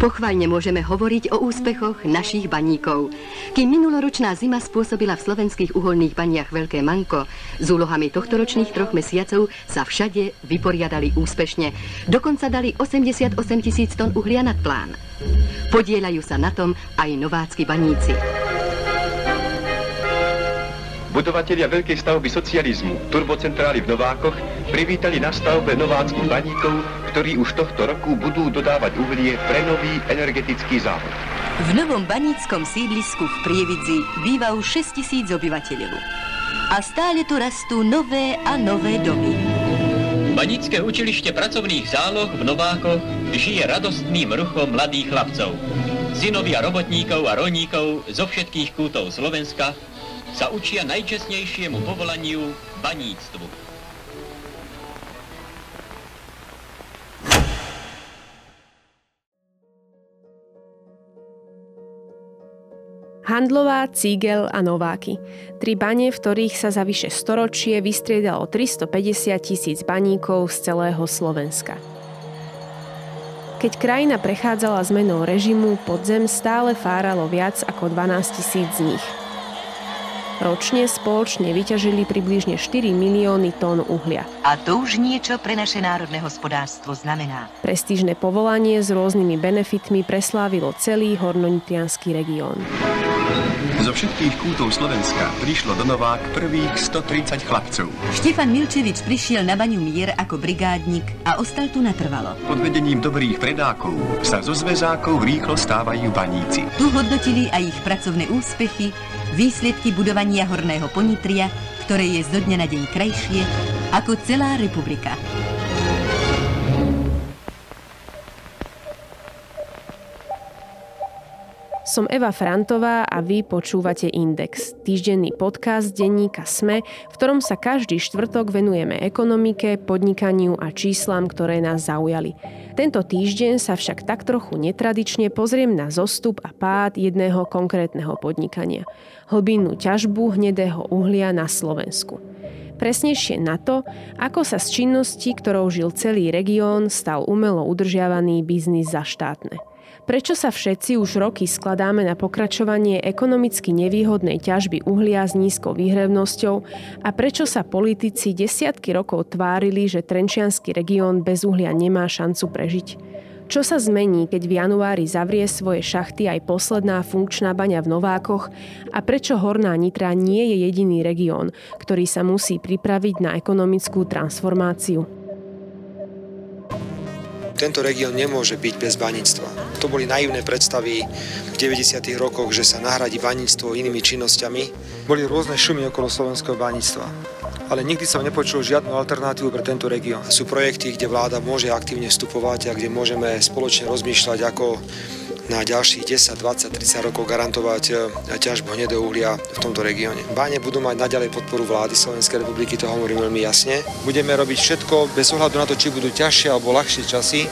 Pochválne môžeme hovoriť o úspechoch našich baníkov. Kým minuloročná zima spôsobila v slovenských uholných baniach veľké manko, s úlohami tohtoročných troch mesiacov sa všade vyporiadali úspešne. Dokonca dali 88 tisíc tón uhlia nad plán. Podielajú sa na tom aj novácky baníci. Budovatelia veľkej stavby socializmu, turbocentrály v Novákoch, privítali na stavbe nováckých baníkov, ktorí už tohto roku budú dodávať uhlie pre nový energetický závod. V novom baníckom sídlisku v Prievidzi býva už 6 tisíc obyvateľov. A stále tu rastú nové a nové domy. Banícke učilište pracovných záloh v Novákoch žije radostným ruchom mladých chlapcov. Synovia robotníkov a rolníkov zo všetkých kútov Slovenska sa učia najčestnejšiemu povolaniu baníctvu. Handlová, Cígel a Nováky. Tri bane, v ktorých sa za vyše storočie vystriedalo 350 tisíc baníkov z celého Slovenska. Keď krajina prechádzala zmenou režimu, podzem stále fáralo viac ako 12 tisíc z nich – Ročne spoločne vyťažili približne 4 milióny tón uhlia. A to už niečo pre naše národné hospodárstvo znamená. Prestížne povolanie s rôznymi benefitmi preslávilo celý hornonitrianský región. Zo všetkých kútov Slovenska prišlo do Novák prvých 130 chlapcov. Štefan Milčevič prišiel na Baňu Mier ako brigádnik a ostal tu natrvalo. Pod vedením dobrých predákov sa zo zväzákov rýchlo stávajú baníci. Tu hodnotili aj ich pracovné úspechy, výsledky budovania horného Ponitria, ktoré je zo dňa na deň krajšie ako celá republika. Som Eva Frantová a vy počúvate Index, týždenný podcast denníka SME, v ktorom sa každý štvrtok venujeme ekonomike, podnikaniu a číslam, ktoré nás zaujali. Tento týždeň sa však tak trochu netradične pozriem na zostup a pád jedného konkrétneho podnikania. Hlbinnú ťažbu hnedého uhlia na Slovensku. Presnejšie na to, ako sa z činnosti, ktorou žil celý región, stal umelo udržiavaný biznis za štátne. Prečo sa všetci už roky skladáme na pokračovanie ekonomicky nevýhodnej ťažby uhlia s nízkou výhrevnosťou a prečo sa politici desiatky rokov tvárili, že Trenčianský región bez uhlia nemá šancu prežiť? Čo sa zmení, keď v januári zavrie svoje šachty aj posledná funkčná baňa v Novákoch a prečo Horná Nitra nie je jediný región, ktorý sa musí pripraviť na ekonomickú transformáciu? Tento región nemôže byť bez baníctva. To boli naivné predstavy v 90. rokoch, že sa nahradí baníctvo inými činnosťami. Boli rôzne šumy okolo slovenského baníctva. Ale nikdy som nepočul žiadnu alternatívu pre tento región. Sú projekty, kde vláda môže aktívne vstupovať a kde môžeme spoločne rozmýšľať, ako na ďalších 10, 20, 30 rokov garantovať e, ťažbu hnedého uhlia v tomto regióne. Báne budú mať naďalej podporu vlády Slovenskej republiky, to hovorím veľmi jasne. Budeme robiť všetko bez ohľadu na to, či budú ťažšie alebo ľahšie časy,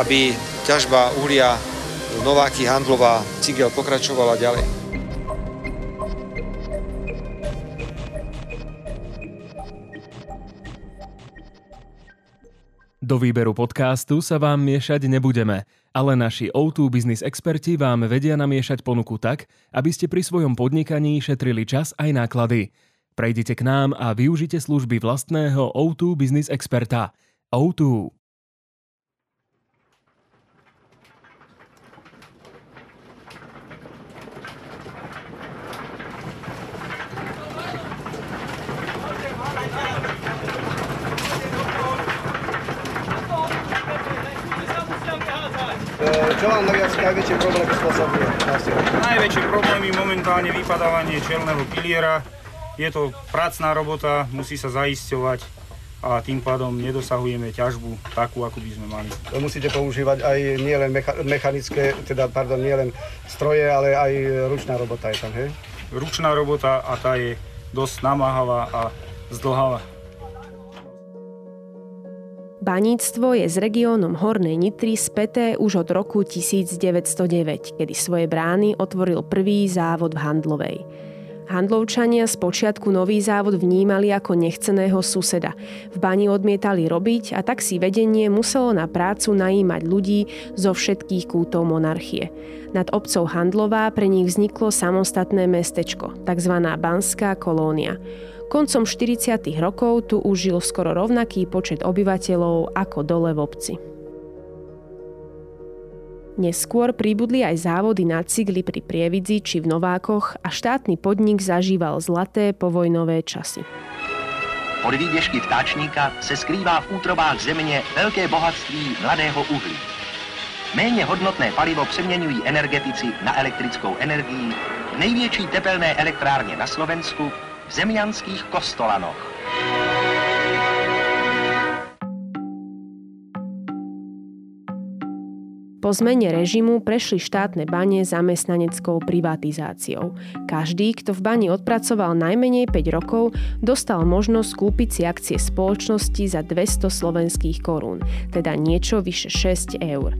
aby ťažba uhlia Nováky, Handlová, Cigel pokračovala ďalej. Do výberu podcastu sa vám miešať nebudeme – ale naši O2 Business experti vám vedia namiešať ponuku tak, aby ste pri svojom podnikaní šetrili čas aj náklady. Prejdite k nám a využite služby vlastného O2 Business experta. O2. Čo vám najviac, najväčšie problémy spôsobuje? Najväčšie problémy momentálne vypadávanie čelného piliera. Je to pracná robota, musí sa zaisťovať a tým pádom nedosahujeme ťažbu takú, akú by sme mali. Musíte používať aj nielen mecha- mechanické, teda pardon, nielen stroje, ale aj ručná robota je tam, hej? Ručná robota a tá je dosť namáhavá a zdlhavá. Baníctvo je s regiónom Hornej Nitry späté už od roku 1909, kedy svoje brány otvoril prvý závod v Handlovej. Handlovčania spočiatku nový závod vnímali ako nechceného suseda. V bani odmietali robiť a tak si vedenie muselo na prácu najímať ľudí zo všetkých kútov monarchie. Nad obcov Handlová pre nich vzniklo samostatné mestečko, tzv. Banská kolónia. Koncom 40. rokov tu už žil skoro rovnaký počet obyvateľov ako dole v obci. Neskôr príbudli aj závody na cigli pri Prievidzi či v Novákoch a štátny podnik zažíval zlaté povojnové časy. Pod výběžky vtáčníka se skrývá v útrobách země velké bohatství mladého uhlí. Méně hodnotné palivo přeměňují energetici na elektrickou energii největší tepelné elektrárně na Slovensku v zemianských kostolanoch. Po zmene režimu prešli štátne bane zamestnaneckou privatizáciou. Každý, kto v bani odpracoval najmenej 5 rokov, dostal možnosť kúpiť si akcie spoločnosti za 200 slovenských korún, teda niečo vyše 6 eur.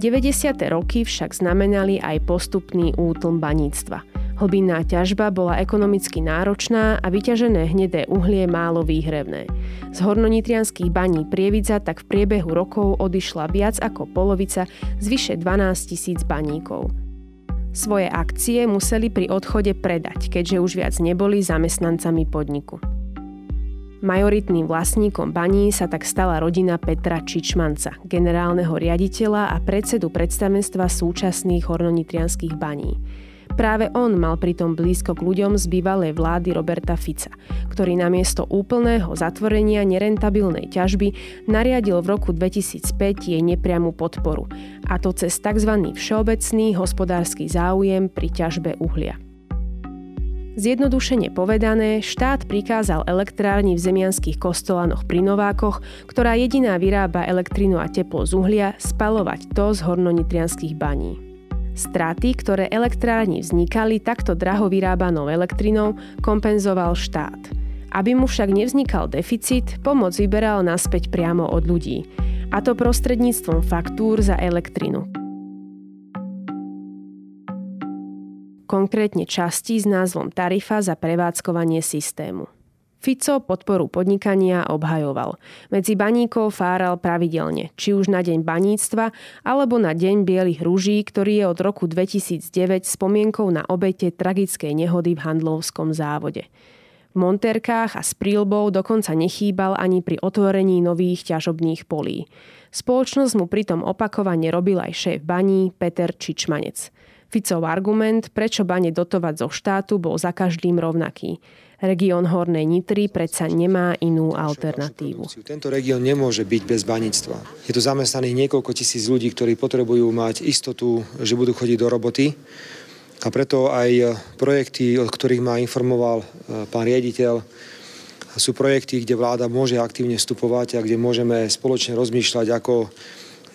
90. roky však znamenali aj postupný útlm baníctva. Hlbinná ťažba bola ekonomicky náročná a vyťažené hnedé uhlie málo výhrevné. Z hornonitrianských baní Prievidza tak v priebehu rokov odišla viac ako polovica z vyše 12 tisíc baníkov. Svoje akcie museli pri odchode predať, keďže už viac neboli zamestnancami podniku. Majoritným vlastníkom baní sa tak stala rodina Petra Čičmanca, generálneho riaditeľa a predsedu predstavenstva súčasných hornonitrianských baní. Práve on mal pritom blízko k ľuďom z bývalej vlády Roberta Fica, ktorý namiesto úplného zatvorenia nerentabilnej ťažby nariadil v roku 2005 jej nepriamu podporu, a to cez tzv. všeobecný hospodársky záujem pri ťažbe uhlia. Zjednodušene povedané, štát prikázal elektrárni v zemianských kostolanoch pri Novákoch, ktorá jediná vyrába elektrinu a teplo z uhlia, spalovať to z hornonitrianských baní. Straty, ktoré elektrárni vznikali takto draho vyrábanou elektrinou, kompenzoval štát. Aby mu však nevznikal deficit, pomoc vyberal naspäť priamo od ľudí. A to prostredníctvom faktúr za elektrinu. Konkrétne časti s názvom tarifa za prevádzkovanie systému. Fico podporu podnikania obhajoval. Medzi baníkov fáral pravidelne, či už na deň baníctva, alebo na deň bielých rúží, ktorý je od roku 2009 spomienkou na obete tragickej nehody v handlovskom závode. V monterkách a s prílbou dokonca nechýbal ani pri otvorení nových ťažobných polí. Spoločnosť mu pritom opakovane robil aj šéf baní Peter Čičmanec. Ficov argument, prečo bane dotovať zo štátu, bol za každým rovnaký. Región Hornej Nitry predsa nemá inú alternatívu. Tento región nemôže byť bez baníctva. Je tu zamestnaných niekoľko tisíc ľudí, ktorí potrebujú mať istotu, že budú chodiť do roboty. A preto aj projekty, o ktorých ma informoval e, pán riaditeľ, sú projekty, kde vláda môže aktívne vstupovať a kde môžeme spoločne rozmýšľať, ako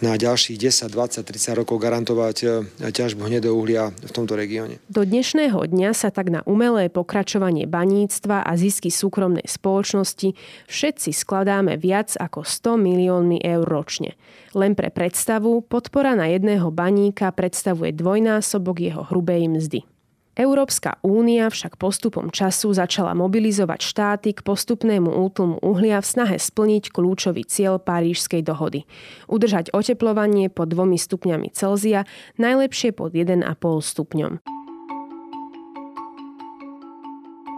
na ďalších 10, 20, 30 rokov garantovať e, ťažbu hnedého uhlia v tomto regióne. Do dnešného dňa sa tak na umelé pokračovanie baníctva a zisky súkromnej spoločnosti všetci skladáme viac ako 100 miliónmi eur ročne. Len pre predstavu, podpora na jedného baníka predstavuje dvojnásobok jeho hrubej mzdy. Európska únia však postupom času začala mobilizovať štáty k postupnému útlmu uhlia v snahe splniť kľúčový cieľ Parížskej dohody. Udržať oteplovanie pod 2 stupňami Celzia, najlepšie pod 1,5 stupňom.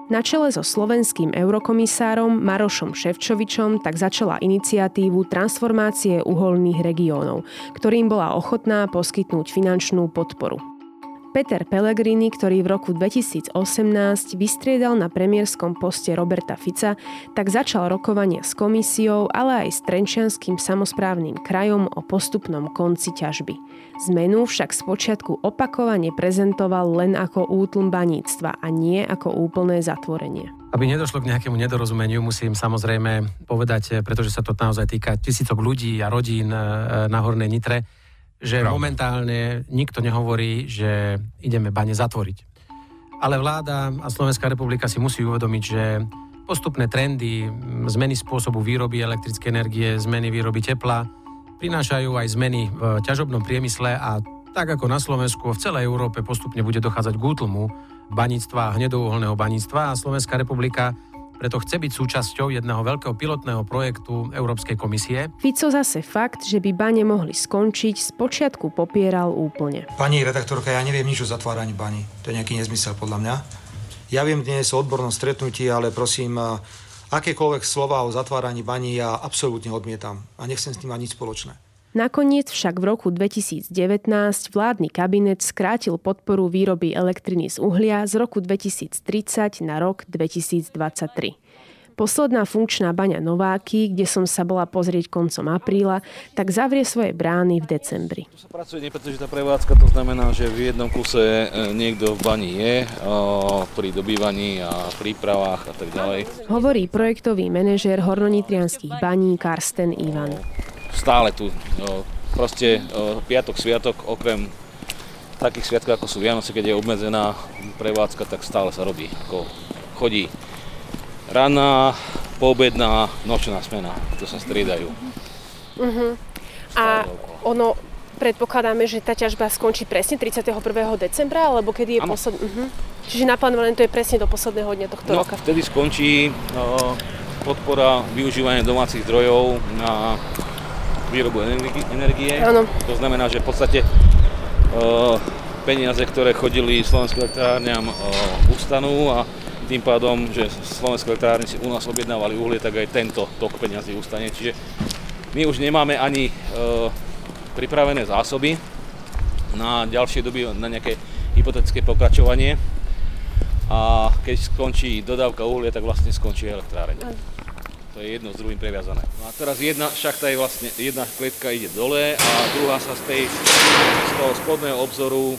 Na čele so slovenským eurokomisárom Marošom Ševčovičom tak začala iniciatívu transformácie uholných regiónov, ktorým bola ochotná poskytnúť finančnú podporu. Peter Pellegrini, ktorý v roku 2018 vystriedal na premiérskom poste Roberta Fica, tak začal rokovania s komisiou, ale aj s Trenčianským samozprávnym krajom o postupnom konci ťažby. Zmenu však spočiatku opakovane prezentoval len ako útlm baníctva a nie ako úplné zatvorenie. Aby nedošlo k nejakému nedorozumeniu, musím samozrejme povedať, pretože sa to naozaj týka tisícok ľudí a rodín e, na Hornej Nitre, že Pravda. momentálne nikto nehovorí, že ideme bane zatvoriť. Ale vláda a Slovenská republika si musí uvedomiť, že postupné trendy, zmeny spôsobu výroby elektrickej energie, zmeny výroby tepla prinášajú aj zmeny v ťažobnom priemysle a tak ako na Slovensku v celej Európe postupne bude dochádzať k útlmu baníctva hnedouholného baníctva a Slovenská republika preto chce byť súčasťou jedného veľkého pilotného projektu Európskej komisie. Fico zase fakt, že by bane mohli skončiť, z počiatku popieral úplne. Pani redaktorka, ja neviem nič o zatváraní bani. To je nejaký nezmysel podľa mňa. Ja viem dnes o odbornom stretnutí, ale prosím, akékoľvek slova o zatváraní baní ja absolútne odmietam a nechcem s tým mať nič spoločné. Nakoniec však v roku 2019 vládny kabinet skrátil podporu výroby elektriny z uhlia z roku 2030 na rok 2023. Posledná funkčná baňa Nováky, kde som sa bola pozrieť koncom apríla, tak zavrie svoje brány v decembri. Tu sa pracuje nepretržitá prevádzka, to znamená, že v jednom kuse e, niekto v bani je pri dobývaní a prípravách a tak ďalej. Hovorí projektový manažér hornonitrianských baní Karsten Ivan stále tu. Proste piatok, sviatok, okrem takých sviatkov ako sú Vianoce, keď je obmedzená prevádzka, tak stále sa robí. Ako chodí ranná, poobedná, nočná smena. To sa striedajú. Uh-huh. A ono, predpokladáme, že tá ťažba skončí presne 31. decembra, alebo kedy je posledný... Uh-huh. Čiže naplánované to je presne do posledného dňa tohto no, roka. vtedy skončí uh, podpora využívania domácich zdrojov na výrobu energie. Áno. To znamená, že v podstate uh, peniaze, ktoré chodili slovenským elektrárňam, uh, ustanú a tým pádom, že slovenské elektrárne si u nás objednávali uhlie, tak aj tento tok peniazy ustane. Čiže my už nemáme ani uh, pripravené zásoby na ďalšie doby, na nejaké hypotetické pokračovanie. A keď skončí dodávka uhlia, tak vlastne skončí elektráreň. To je jedno s druhým previazané. No a teraz jedna šachta je vlastne, jedna kletka ide dole a druhá sa z, tej, z toho spodného obzoru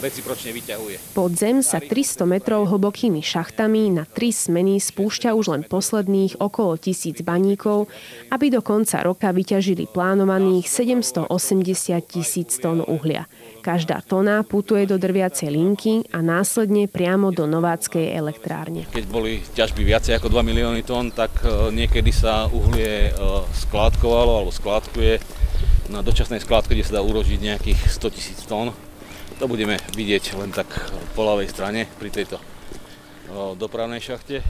recipročne vyťahuje. Pod zem sa 300 metrov hlbokými šachtami na tri smeny spúšťa už len posledných okolo tisíc baníkov, aby do konca roka vyťažili plánovaných 780 tisíc tón uhlia. Každá tona putuje do drviacej linky a následne priamo do nováckej elektrárne. Keď boli ťažby viacej ako 2 milióny tón, tak e, niekedy sa uhlie e, skládkovalo alebo skládkuje na dočasnej skládke, kde sa dá urožiť nejakých 100 tisíc tón. To budeme vidieť len tak po ľavej strane pri tejto e, dopravnej šachte.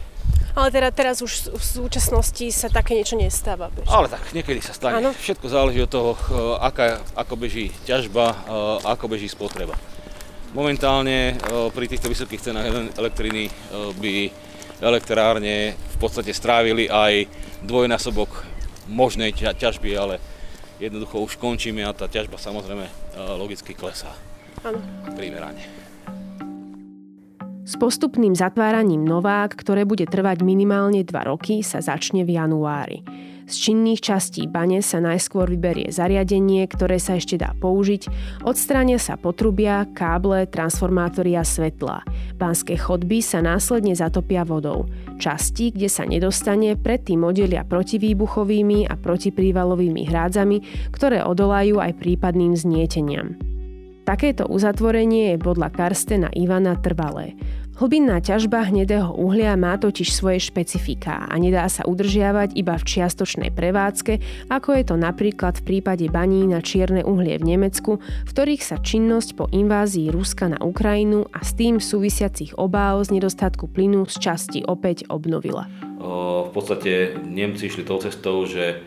Ale teda teraz už v súčasnosti sa také niečo nestáva. Bežne. Ale tak niekedy sa stane. Ano. Všetko záleží od toho, eh, aká, ako beží ťažba, eh, ako beží spotreba. Momentálne eh, pri týchto vysokých cenách elektriny by elektrárne v podstate strávili aj dvojnásobok možnej ťažby, ale jednoducho už končíme a tá ťažba samozrejme logicky klesá. Áno. Primerane. S postupným zatváraním Novák, ktoré bude trvať minimálne 2 roky, sa začne v januári. Z činných častí bane sa najskôr vyberie zariadenie, ktoré sa ešte dá použiť, odstrania sa potrubia, káble, transformátory a svetlá. Banské chodby sa následne zatopia vodou. Časti, kde sa nedostane, predtým oddelia protivýbuchovými a protiprívalovými hrádzami, ktoré odolajú aj prípadným znieteniam. Takéto uzatvorenie je podľa Karstena Ivana trvalé. Hlbinná ťažba hnedého uhlia má totiž svoje špecifiká a nedá sa udržiavať iba v čiastočnej prevádzke, ako je to napríklad v prípade baní na čierne uhlie v Nemecku, v ktorých sa činnosť po invázii Ruska na Ukrajinu a s tým súvisiacich obáv z nedostatku plynu z časti opäť obnovila. V podstate Nemci išli tou cestou, že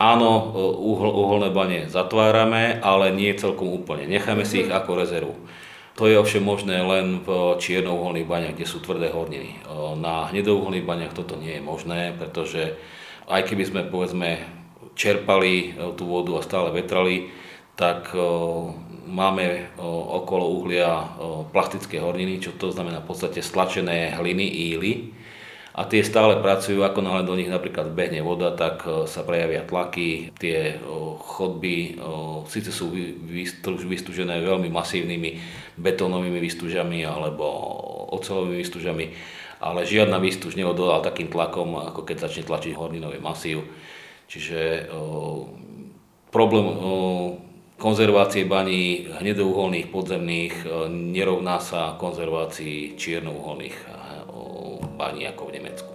Áno, uhol, uholné bane zatvárame, ale nie celkom úplne. Necháme si ich ako rezervu. To je ovšem možné len v čiernouholných baniach, kde sú tvrdé horniny. Na hnedouholných baniach toto nie je možné, pretože aj keby sme povedzme čerpali tú vodu a stále vetrali, tak máme okolo uhlia plastické horniny, čo to znamená v podstate stlačené hliny, íly, a tie stále pracujú, ako náhle do nich napríklad behne voda, tak e, sa prejavia tlaky, tie e, chodby e, síce sú vystúžené veľmi masívnymi betónovými výstužami alebo ocelovými výstužami, ale žiadna výstuž neodolá takým tlakom, ako keď začne tlačiť horninový masív. Čiže problém konzervácie baní hnedouholných podzemných nerovná sa konzervácii čiernouholných baní ako v Nemecku.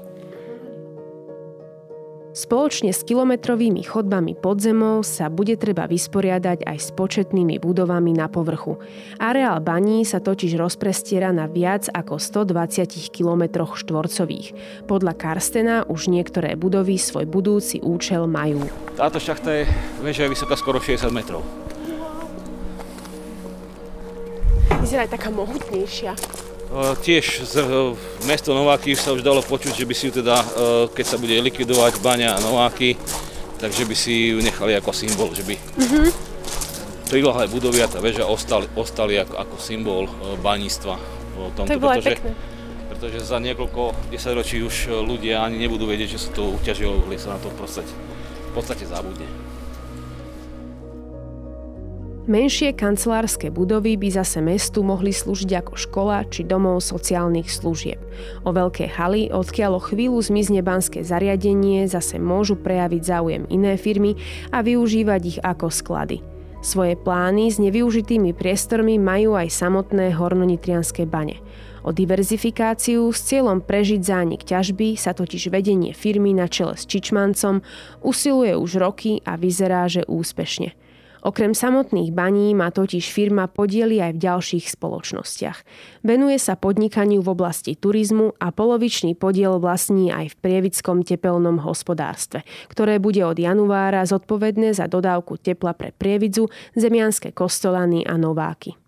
Spoločne s kilometrovými chodbami pod zemou sa bude treba vysporiadať aj s početnými budovami na povrchu. Areál baní sa totiž rozprestiera na viac ako 120 km štvorcových. Podľa Karstena už niektoré budovy svoj budúci účel majú. Táto šachta je, je vysoká skoro 60 metrov. Vyzerá aj taká mohutnejšia. Tiež z mesto Nováky sa už dalo počuť, že by si ju teda, keď sa bude likvidovať baňa Nováky, takže by si ju nechali ako symbol, že by mm-hmm. prilahlé budovy a tá väža ostali, ostali ako, ako symbol baníctva. Tomto, to bolo pretože, pekné. Pretože za niekoľko desaťročí už ľudia ani nebudú vedieť, že sa to uťažilo sa na to v podstate, v podstate zabudne. Menšie kancelárske budovy by zase mestu mohli slúžiť ako škola či domov sociálnych služieb. O veľké haly, odkiaľ o chvíľu zmizne banské zariadenie, zase môžu prejaviť záujem iné firmy a využívať ich ako sklady. Svoje plány s nevyužitými priestormi majú aj samotné hornonitrianské bane. O diverzifikáciu s cieľom prežiť zánik ťažby sa totiž vedenie firmy na čele s Čičmancom usiluje už roky a vyzerá, že úspešne – Okrem samotných baní má totiž firma podiely aj v ďalších spoločnostiach. Venuje sa podnikaniu v oblasti turizmu a polovičný podiel vlastní aj v prievickom tepelnom hospodárstve, ktoré bude od januára zodpovedné za dodávku tepla pre Prievidzu, Zemianské kostolany a Nováky.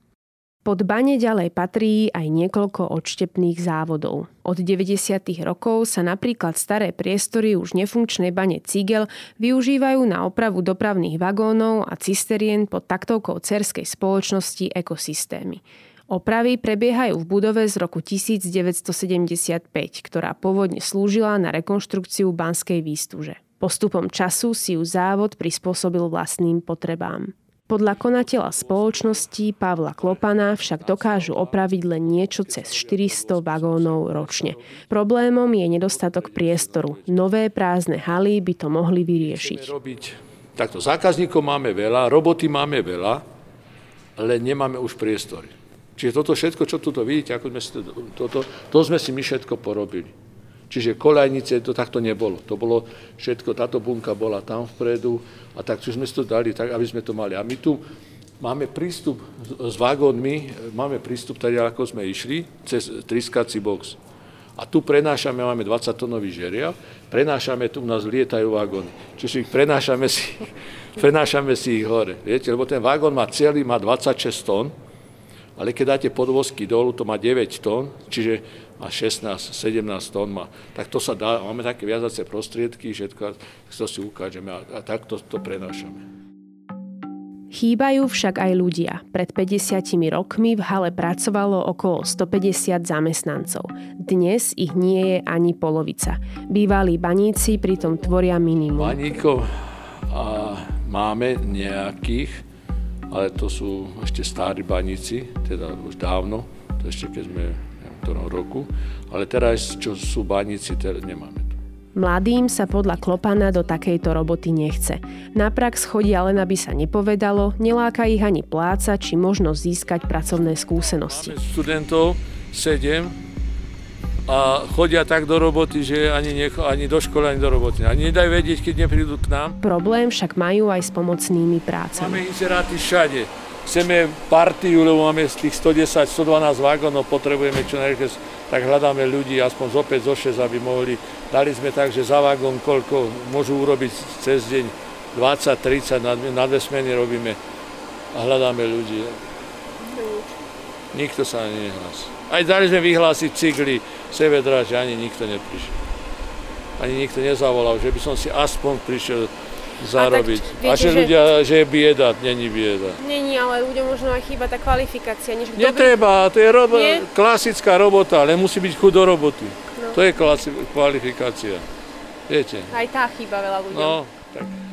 Pod bane ďalej patrí aj niekoľko odštepných závodov. Od 90. rokov sa napríklad staré priestory už nefunkčnej bane Cigel využívajú na opravu dopravných vagónov a cisterien pod taktovkou cerskej spoločnosti Ekosystémy. Opravy prebiehajú v budove z roku 1975, ktorá pôvodne slúžila na rekonštrukciu banskej výstuže. Postupom času si ju závod prispôsobil vlastným potrebám. Podľa konateľa spoločnosti Pavla Klopana však dokážu opraviť len niečo cez 400 vagónov ročne. Problémom je nedostatok priestoru. Nové prázdne haly by to mohli vyriešiť. Takto zákazníkov máme veľa, roboty máme veľa, ale nemáme už priestory. Čiže toto všetko, čo tu vidíte, ako sme si to, toto, to sme si my všetko porobili. Čiže kolajnice to takto nebolo. To bolo všetko, táto bunka bola tam vpredu a tak sme to dali tak, aby sme to mali. A my tu máme prístup s vagónmi, máme prístup tady, ako sme išli, cez triskací box. A tu prenášame, máme 20 tonový žeria, prenášame, tu u nás lietajú vagóny. Čiže ich prenášame si, prenášame si ich hore. Viete, lebo ten vagón má celý, má 26 tón, ale keď dáte podvozky dolu, to má 9 tón, čiže má 16, 17 tón má. Tak to sa dá, máme také viazacie prostriedky, všetko, to si ukážeme a, a takto to prenášame. Chýbajú však aj ľudia. Pred 50 rokmi v hale pracovalo okolo 150 zamestnancov. Dnes ich nie je ani polovica. Bývalí baníci pritom tvoria minimum. Baníkov a máme nejakých, ale to sú ešte starí baníci, teda už dávno, to ešte keď sme ktorom roku, ale teraz, čo sú baníci, teraz nemáme to. Mladým sa podľa Klopana do takejto roboty nechce. Na prax chodia len, aby sa nepovedalo, neláka ich ani pláca, či možnosť získať pracovné skúsenosti. Máme študentov, sedem, a chodia tak do roboty, že ani, necho, ani do školy, ani do roboty. Ani nedajú vedieť, keď neprídu k nám. Problém však majú aj s pomocnými prácami. Máme inzeráty všade. Chceme partiu, lebo máme z tých 110, 112 vagónov, potrebujeme čo najrychle, tak hľadáme ľudí aspoň zo 5, zo 6, aby mohli. Dali sme tak, že za vagón koľko môžu urobiť cez deň 20, 30, na, na dve smeny robíme a hľadáme ľudí. Nikto sa ani nehlási. Aj dali sme vyhlásiť cigly, sevedra, že ani nikto neprišiel. Ani nikto nezavolal, že by som si aspoň prišiel zarobiť. A, tak, viete, a že, že ľudia, že je bieda, není bieda. Není, ale ľuďom možno aj chýba tá kvalifikácia. Než Netreba, to je robo- klasická robota, ale musí byť chuť do roboty. No. To je kvalifikácia. Viete? Aj tá chýba veľa ľuďom. No, tak.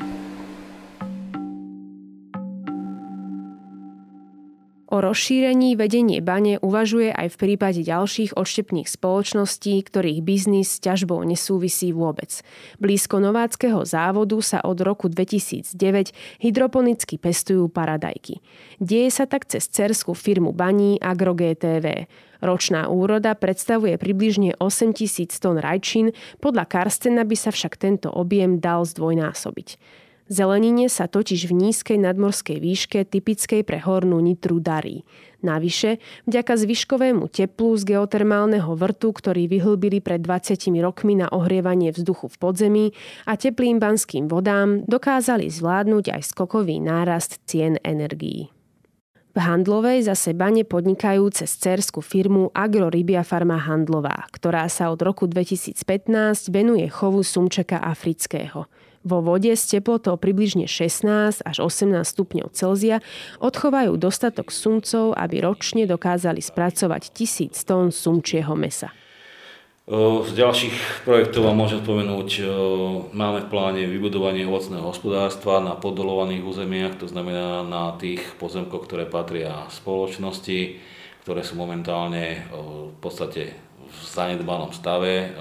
O rozšírení vedenie bane uvažuje aj v prípade ďalších odštepných spoločností, ktorých biznis s ťažbou nesúvisí vôbec. Blízko Nováckého závodu sa od roku 2009 hydroponicky pestujú paradajky. Deje sa tak cez cerskú firmu baní AgroGTV. Ročná úroda predstavuje približne 8 tisíc tón rajčín, podľa Karstena by sa však tento objem dal zdvojnásobiť. Zelenine sa totiž v nízkej nadmorskej výške typickej pre hornú nitru darí. Navyše, vďaka zvyškovému teplu z geotermálneho vrtu, ktorý vyhlbili pred 20 rokmi na ohrievanie vzduchu v podzemí a teplým banským vodám, dokázali zvládnuť aj skokový nárast cien energií. V Handlovej zase bane podnikajú cez cerskú firmu Agrorybia Farma Handlová, ktorá sa od roku 2015 venuje chovu sumčeka afrického – vo vode s teplotou približne 16 až 18 stupňov Celzia odchovajú dostatok sumcov, aby ročne dokázali spracovať tisíc tón sumčieho mesa. Z ďalších projektov vám môžem spomenúť, máme v pláne vybudovanie ovocného hospodárstva na podolovaných územiach, to znamená na tých pozemkoch, ktoré patria spoločnosti, ktoré sú momentálne v podstate zanedbanom stave,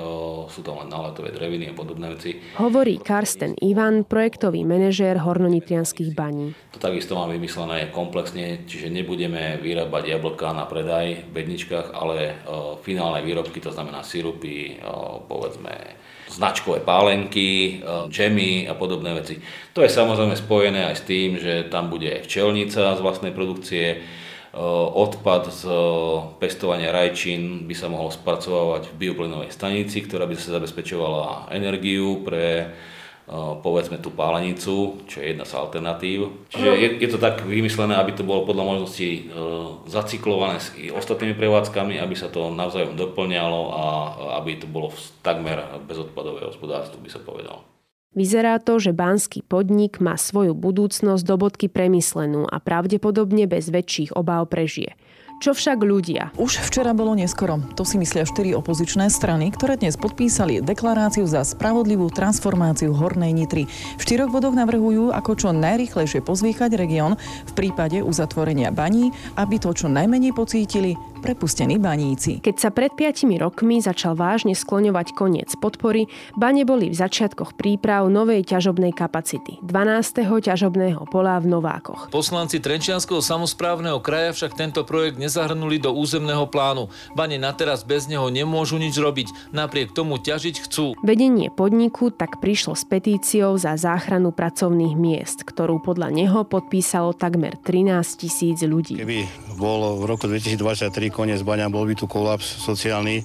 sú tam len náletové dreviny a podobné veci. Hovorí Karsten Ivan, projektový manažér hornonitrianských baní. To takisto máme vymyslené komplexne, čiže nebudeme vyrábať jablká na predaj v bedničkách, ale finálne výrobky, to znamená sirupy, povedzme značkové pálenky, džemy a podobné veci. To je samozrejme spojené aj s tým, že tam bude včelnica z vlastnej produkcie, odpad z eh, pestovania rajčín by sa mohol spracovávať v bioplynovej stanici, ktorá by sa zabezpečovala energiu pre eh, povedzme tú pálenicu, čo je jedna z alternatív. Čiže je, je to tak vymyslené, aby to bolo podľa možností zacyklované s ostatnými prevádzkami, aby sa to navzájom doplňalo a aby to bolo takmer bezodpadové hospodárstvo, by sa povedalo. Vyzerá to, že banský podnik má svoju budúcnosť do bodky premyslenú a pravdepodobne bez väčších obáv prežije. Čo však ľudia? Už včera bolo neskoro. To si myslia štyri opozičné strany, ktoré dnes podpísali deklaráciu za spravodlivú transformáciu Hornej Nitry. V štyroch bodoch navrhujú, ako čo najrychlejšie pozvýchať región v prípade uzatvorenia baní, aby to čo najmenej pocítili prepustení baníci. Keď sa pred 5 rokmi začal vážne skloňovať koniec podpory, bane boli v začiatkoch príprav novej ťažobnej kapacity, 12. ťažobného pola v Novákoch. Poslanci Trenčianského samozprávneho kraja však tento projekt nezahrnuli do územného plánu. Bane na teraz bez neho nemôžu nič robiť, napriek tomu ťažiť chcú. Vedenie podniku tak prišlo s petíciou za záchranu pracovných miest, ktorú podľa neho podpísalo takmer 13 tisíc ľudí. Keby bolo v roku 2023 koniec baňa, bol by tu kolaps sociálny.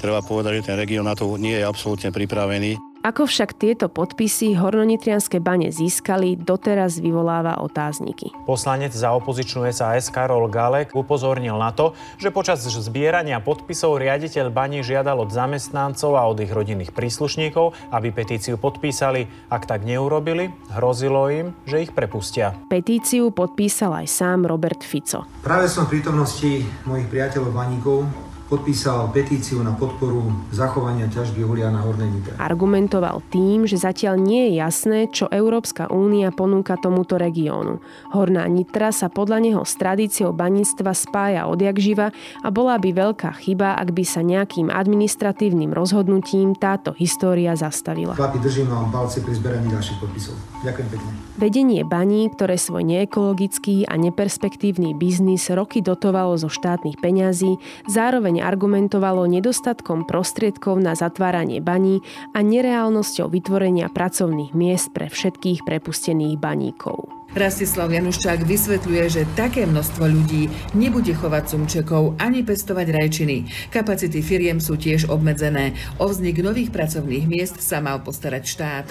Treba povedať, že ten región na to nie je absolútne pripravený. Ako však tieto podpisy hornonitrianské bane získali, doteraz vyvoláva otázniky. Poslanec za opozičnú SAS Karol Galek upozornil na to, že počas zbierania podpisov riaditeľ bani žiadal od zamestnancov a od ich rodinných príslušníkov, aby petíciu podpísali. Ak tak neurobili, hrozilo im, že ich prepustia. Petíciu podpísal aj sám Robert Fico. Práve som v prítomnosti mojich priateľov baníkov podpísal petíciu na podporu zachovania ťažby uhlia na Hornej Nitre. Argumentoval tým, že zatiaľ nie je jasné, čo Európska únia ponúka tomuto regiónu. Horná Nitra sa podľa neho s tradíciou baníctva spája odjak živa a bola by veľká chyba, ak by sa nejakým administratívnym rozhodnutím táto história zastavila. Chlapi, držím vám palce pri zberaní ďalších podpisov. Ďakujem pekne. Vedenie baní, ktoré svoj neekologický a neperspektívny biznis roky dotovalo zo štátnych peňazí, zároveň argumentovalo nedostatkom prostriedkov na zatváranie baní a nereálnosťou vytvorenia pracovných miest pre všetkých prepustených baníkov. Rastislav Januščák vysvetľuje, že také množstvo ľudí nebude chovať sumčekov ani pestovať rajčiny. Kapacity firiem sú tiež obmedzené. O vznik nových pracovných miest sa mal postarať štát.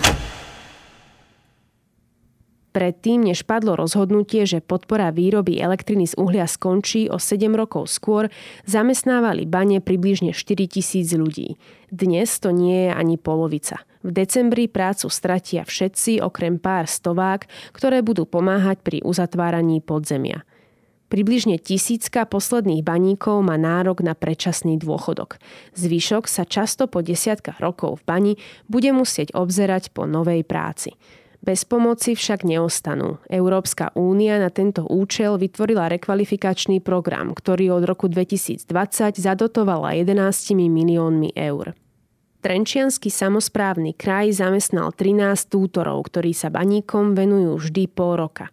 Predtým, než padlo rozhodnutie, že podpora výroby elektriny z uhlia skončí o 7 rokov skôr, zamestnávali bane približne 4 tisíc ľudí. Dnes to nie je ani polovica. V decembri prácu stratia všetci okrem pár stovák, ktoré budú pomáhať pri uzatváraní podzemia. Približne tisícka posledných baníkov má nárok na predčasný dôchodok. Zvyšok sa často po desiatkách rokov v bani bude musieť obzerať po novej práci. Bez pomoci však neostanú. Európska únia na tento účel vytvorila rekvalifikačný program, ktorý od roku 2020 zadotovala 11 miliónmi eur. Trenčiansky samozprávny kraj zamestnal 13 tútorov, ktorí sa baníkom venujú vždy pol roka.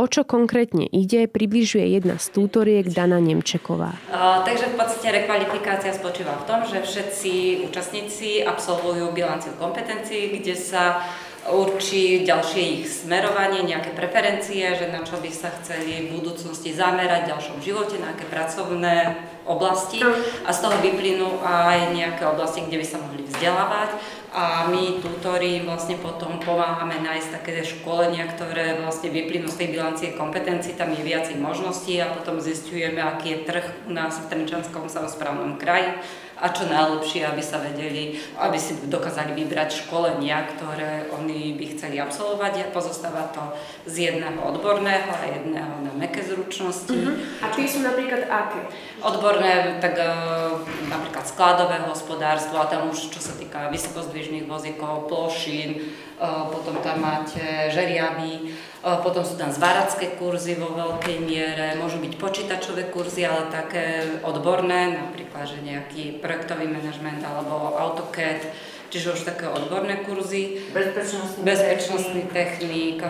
O čo konkrétne ide, približuje jedna z tútoriek Dana Nemčeková. Takže v podstate rekvalifikácia spočíva v tom, že všetci účastníci absolvujú bilanciu kompetencií, kde sa určí ďalšie ich smerovanie, nejaké preferencie, že na čo by sa chceli v budúcnosti zamerať v ďalšom živote, na aké pracovné oblasti. A z toho vyplynú aj nejaké oblasti, kde by sa mohli vzdelávať. A my tutori vlastne potom pomáhame nájsť také školenia, ktoré vlastne vyplynú z tej bilancie kompetencií, tam je viacej možností a potom zistujeme, aký je trh u nás v Trenčanskom samozprávnom kraji a čo najlepšie, aby sa vedeli, aby si dokázali vybrať školenia, ktoré oni by chceli absolvovať. Pozostáva to z jedného odborného a jedného na meké zručnosti. Uh-huh. A tie sú napríklad aké? Odborné, tak uh, napríklad skladové hospodárstvo a tam už čo sa týka vysokozdvižných vozíkov, plošín, uh, potom tam máte žeriavy, potom sú tam zváracké kurzy vo veľkej miere, môžu byť počítačové kurzy, ale také odborné, napríklad, že nejaký projektový manažment alebo AutoCAD, čiže už také odborné kurzy. Bezpečnostný, bezpečnostný technik,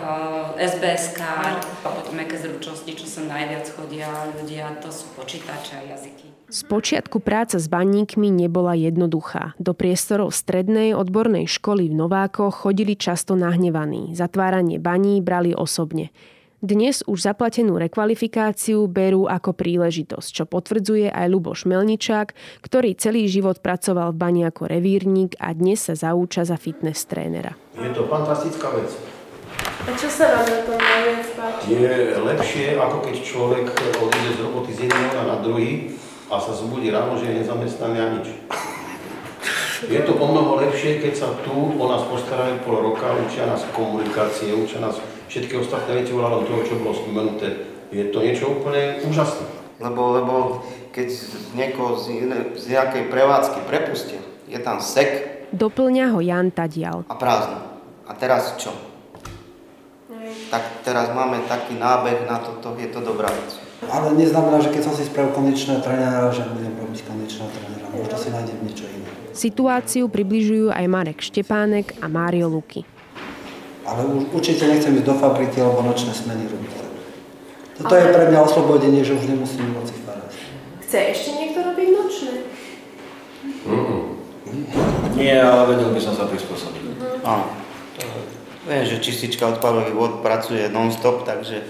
SBS a potom aké zručnosti, čo sa najviac chodia ľudia, to sú počítače a jazyky. Spočiatku práca s baníkmi nebola jednoduchá. Do priestorov strednej odbornej školy v Novákoch chodili často nahnevaní. Zatváranie baní brali osobne. Dnes už zaplatenú rekvalifikáciu berú ako príležitosť, čo potvrdzuje aj Luboš Melničák, ktorý celý život pracoval v bani ako revírnik a dnes sa zaúča za fitness trénera. Je to fantastická vec. A čo sa vám na tom najviac páči? Je lepšie, ako keď človek odíde z roboty z jedného na druhý a sa zbudí ráno, že je nezamestnaný a nič. Je to o mnoho lepšie, keď sa tu o nás postarajú pol roka, učia nás komunikácie, učia nás všetky ostatné veci ohľadom toho, čo bolo spomenuté. Je to niečo úplne úžasné. Lebo, lebo keď niekoho z, z nejakej prevádzky prepustia, je tam sek. Doplňa ho Jan Tadial. A prázdno. A teraz čo? Tak teraz máme taký nábeh na toto, je to dobrá vec. Ale neznamená, že keď som si spravil kondičného trénera, že budem robiť kondičného trénera. Možno si nájdem niečo iné. Situáciu približujú aj Marek Štepánek a Mário Luky. Ale už určite nechcem ísť do fabriky alebo nočné smeny robiť. Toto ale... je pre mňa oslobodenie, že už nemusím v noci farať. Chce ešte niekto robiť nočné? Mm-mm. Nie, ale vedel by som sa prispôsobiť. Mm-hmm. Áno. Viem, že čistička odpadových vod pracuje non-stop, takže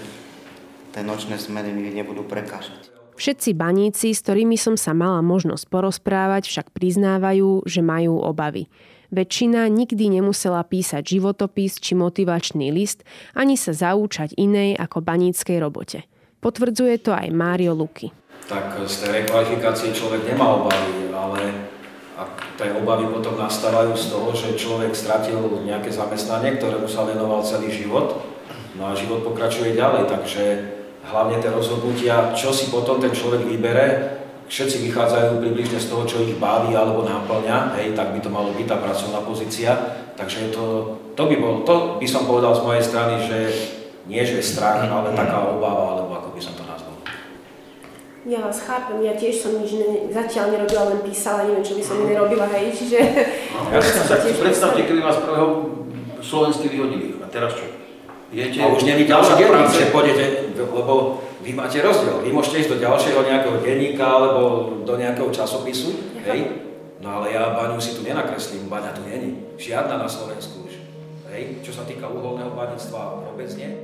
tie nočné smeny mi nebudú prekážať. Všetci baníci, s ktorými som sa mala možnosť porozprávať, však priznávajú, že majú obavy. Väčšina nikdy nemusela písať životopis či motivačný list, ani sa zaúčať inej ako baníckej robote. Potvrdzuje to aj Mário Luky. Tak z tej rekvalifikácie človek nemá obavy, ale a tie obavy potom nastávajú z toho, že človek stratil nejaké zamestnanie, ktorému sa venoval celý život, no a život pokračuje ďalej, takže hlavne tie rozhodnutia, čo si potom ten človek vybere, všetci vychádzajú približne z toho, čo ich baví alebo náplňa, hej, tak by to malo byť tá pracovná pozícia. Takže to, to, by bol, to by som povedal z mojej strany, že nie že strach, ale taká obava, alebo ako by som to nazval. Ja vás chápem, ja tiež som nič ne, zatiaľ nerobila, len písala, neviem, čo by som iné robila, hej, čiže... Ja sa predstavte, keby vás prvého slovensky vyhodili, a teraz čo? Idete, a už není denník, že pôjdete, lebo vy máte rozdiel. Vy môžete ísť do ďalšieho nejakého denníka alebo do nejakého časopisu, hej? No ale ja baňu si tu nenakreslím, baňa tu není. Žiadna na Slovensku už. Hej? Čo sa týka uholného baníctva, vôbec nie.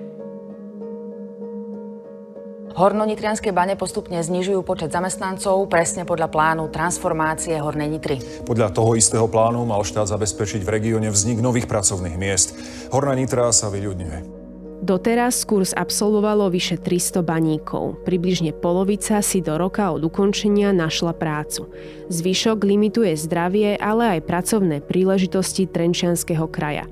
Hornonitrianské bane postupne znižujú počet zamestnancov presne podľa plánu transformácie Hornej Nitry. Podľa toho istého plánu mal štát zabezpečiť v regióne vznik nových pracovných miest. Horná Nitra sa vyľudňuje. Doteraz kurz absolvovalo vyše 300 baníkov. Približne polovica si do roka od ukončenia našla prácu. Zvyšok limituje zdravie, ale aj pracovné príležitosti Trenčianského kraja.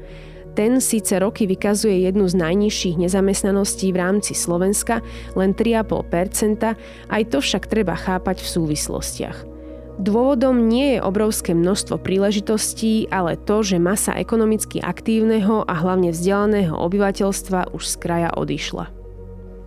Ten síce roky vykazuje jednu z najnižších nezamestnaností v rámci Slovenska, len 3,5%, aj to však treba chápať v súvislostiach. Dôvodom nie je obrovské množstvo príležitostí, ale to, že masa ekonomicky aktívneho a hlavne vzdelaného obyvateľstva už z kraja odišla.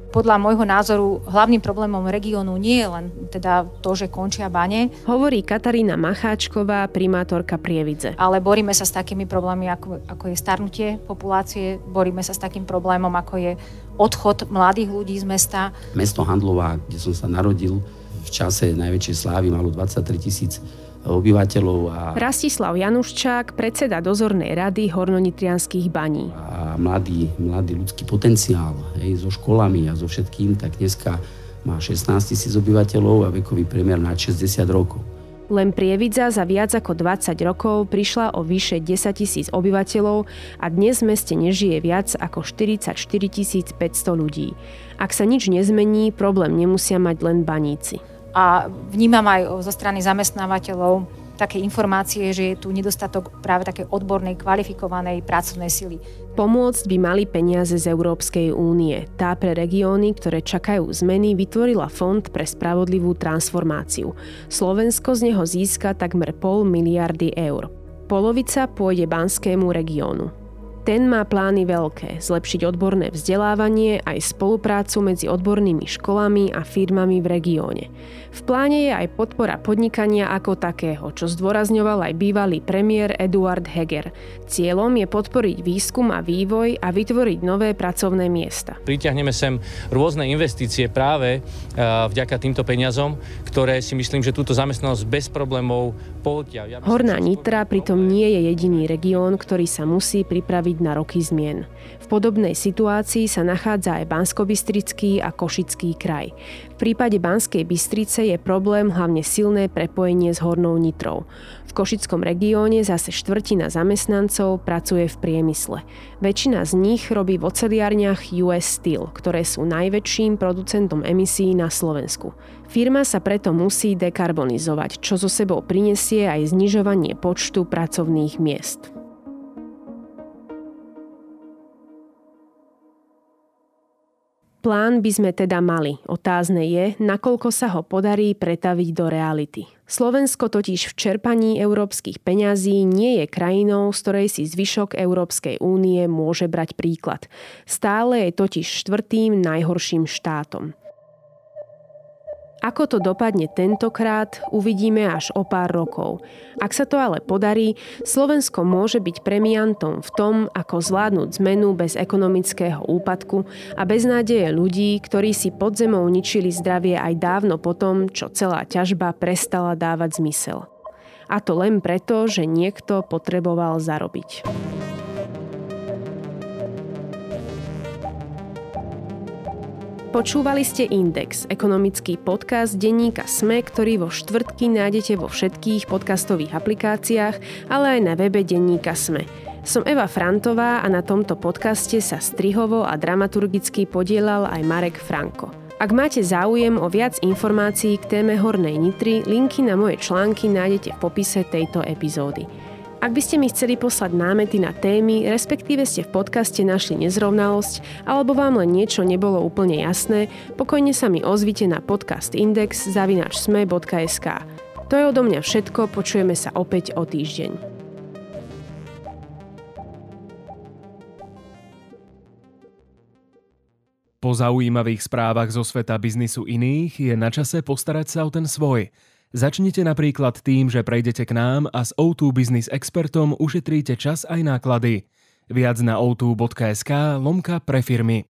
Podľa môjho názoru hlavným problémom regiónu nie je len teda to, že končia bane. Hovorí Katarína Macháčková, primátorka Prievidze. Ale boríme sa s takými problémami, ako, ako je starnutie populácie, boríme sa s takým problémom, ako je odchod mladých ľudí z mesta. Mesto Handlová, kde som sa narodil, v čase najväčšej slávy malo 23 tisíc obyvateľov. A... Rastislav Januščák, predseda dozornej rady hornonitrianských baní. A mladý, mladý ľudský potenciál hej, so školami a so všetkým, tak dneska má 16 tisíc obyvateľov a vekový priemer na 60 rokov. Len Prievidza za viac ako 20 rokov prišla o vyše 10 tisíc obyvateľov a dnes v meste nežije viac ako 44 500 ľudí. Ak sa nič nezmení, problém nemusia mať len baníci. A vnímam aj zo strany zamestnávateľov také informácie, že je tu nedostatok práve také odbornej, kvalifikovanej pracovnej sily. Pomôcť by mali peniaze z Európskej únie. Tá pre regióny, ktoré čakajú zmeny, vytvorila Fond pre spravodlivú transformáciu. Slovensko z neho získa takmer pol miliardy eur. Polovica pôjde Banskému regiónu. Ten má plány veľké, zlepšiť odborné vzdelávanie aj spoluprácu medzi odbornými školami a firmami v regióne. V pláne je aj podpora podnikania ako takého, čo zdôrazňoval aj bývalý premiér Eduard Heger. Cieľom je podporiť výskum a vývoj a vytvoriť nové pracovné miesta. Priťahneme sem rôzne investície práve e, vďaka týmto peniazom, ktoré si myslím, že túto zamestnanosť bez problémov pohotia. Horná Nitra pritom nie je jediný región, ktorý sa musí pripraviť na roky zmien. V podobnej situácii sa nachádza aj Banskobystrický a Košický kraj. V prípade Banskej Bystrice je problém hlavne silné prepojenie s Hornou Nitrou. V Košickom regióne zase štvrtina zamestnancov pracuje v priemysle. Väčšina z nich robí v oceliarniach US Steel, ktoré sú najväčším producentom emisí na Slovensku. Firma sa preto musí dekarbonizovať, čo so sebou prinesie aj znižovanie počtu pracovných miest. Plán by sme teda mali. Otázne je, nakoľko sa ho podarí pretaviť do reality. Slovensko totiž v čerpaní európskych peňazí nie je krajinou, z ktorej si zvyšok Európskej únie môže brať príklad. Stále je totiž štvrtým najhorším štátom. Ako to dopadne tentokrát, uvidíme až o pár rokov. Ak sa to ale podarí, Slovensko môže byť premiantom v tom, ako zvládnuť zmenu bez ekonomického úpadku a bez nádeje ľudí, ktorí si pod zemou ničili zdravie aj dávno potom, čo celá ťažba prestala dávať zmysel. A to len preto, že niekto potreboval zarobiť. Počúvali ste Index, ekonomický podcast denníka SME, ktorý vo štvrtky nájdete vo všetkých podcastových aplikáciách, ale aj na webe denníka SME. Som Eva Frantová a na tomto podcaste sa strihovo a dramaturgicky podielal aj Marek Franko. Ak máte záujem o viac informácií k téme Hornej Nitry, linky na moje články nájdete v popise tejto epizódy. Ak by ste mi chceli poslať námety na témy, respektíve ste v podcaste našli nezrovnalosť, alebo vám len niečo nebolo úplne jasné, pokojne sa mi ozvite na podcast index zavinačsme.sk. To je odo mňa všetko, počujeme sa opäť o týždeň. Po zaujímavých správach zo sveta biznisu iných je na čase postarať sa o ten svoj – Začnite napríklad tým, že prejdete k nám a s O2 Business expertom ušetríte čas aj náklady. Viac na o2.sk lomka pre firmy.